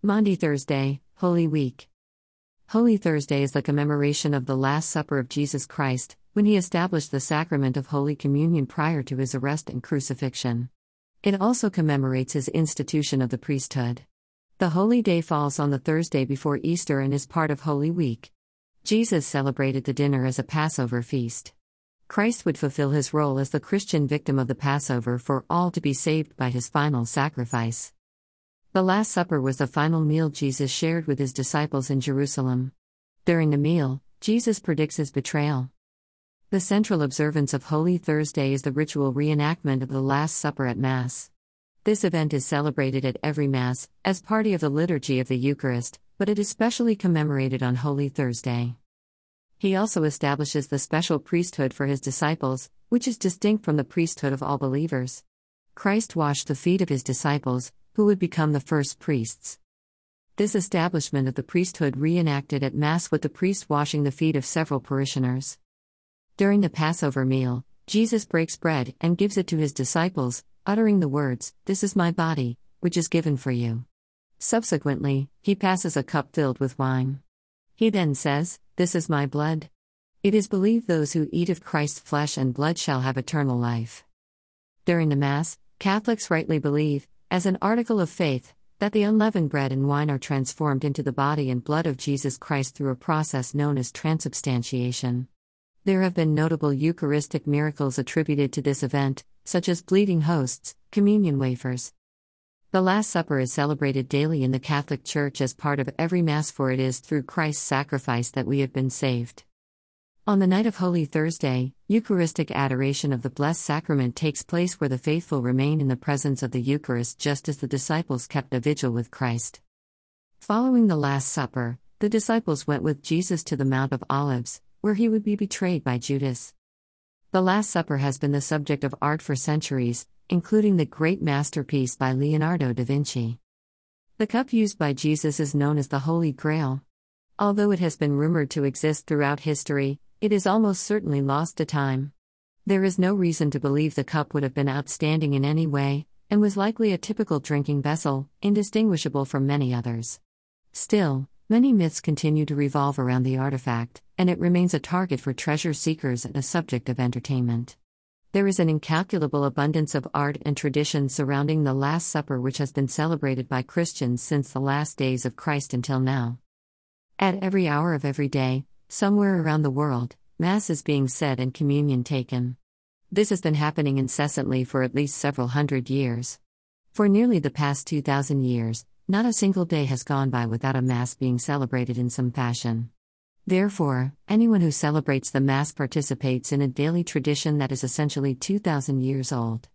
Maundy Thursday, Holy Week. Holy Thursday is the commemoration of the Last Supper of Jesus Christ, when he established the sacrament of Holy Communion prior to his arrest and crucifixion. It also commemorates his institution of the priesthood. The holy day falls on the Thursday before Easter and is part of Holy Week. Jesus celebrated the dinner as a Passover feast. Christ would fulfill his role as the Christian victim of the Passover for all to be saved by his final sacrifice. The Last Supper was the final meal Jesus shared with his disciples in Jerusalem. During the meal, Jesus predicts his betrayal. The central observance of Holy Thursday is the ritual reenactment of the Last Supper at Mass. This event is celebrated at every Mass, as part of the liturgy of the Eucharist, but it is specially commemorated on Holy Thursday. He also establishes the special priesthood for his disciples, which is distinct from the priesthood of all believers. Christ washed the feet of his disciples, who would become the first priests. This establishment of the priesthood reenacted at Mass with the priest washing the feet of several parishioners. During the Passover meal, Jesus breaks bread and gives it to his disciples, uttering the words, This is my body, which is given for you. Subsequently, he passes a cup filled with wine. He then says, This is my blood. It is believed those who eat of Christ's flesh and blood shall have eternal life. During the Mass, Catholics rightly believe, as an article of faith, that the unleavened bread and wine are transformed into the body and blood of Jesus Christ through a process known as transubstantiation. There have been notable Eucharistic miracles attributed to this event, such as bleeding hosts, communion wafers, the Last Supper is celebrated daily in the Catholic Church as part of every Mass, for it is through Christ's sacrifice that we have been saved. On the night of Holy Thursday, Eucharistic adoration of the Blessed Sacrament takes place where the faithful remain in the presence of the Eucharist just as the disciples kept a vigil with Christ. Following the Last Supper, the disciples went with Jesus to the Mount of Olives, where he would be betrayed by Judas. The Last Supper has been the subject of art for centuries, including the great masterpiece by Leonardo da Vinci. The cup used by Jesus is known as the Holy Grail. Although it has been rumored to exist throughout history, it is almost certainly lost to time. There is no reason to believe the cup would have been outstanding in any way, and was likely a typical drinking vessel, indistinguishable from many others. Still, many myths continue to revolve around the artifact, and it remains a target for treasure seekers and a subject of entertainment. There is an incalculable abundance of art and tradition surrounding the Last Supper, which has been celebrated by Christians since the last days of Christ until now. At every hour of every day, somewhere around the world, Mass is being said and communion taken. This has been happening incessantly for at least several hundred years. For nearly the past 2,000 years, not a single day has gone by without a Mass being celebrated in some fashion. Therefore, anyone who celebrates the Mass participates in a daily tradition that is essentially 2,000 years old.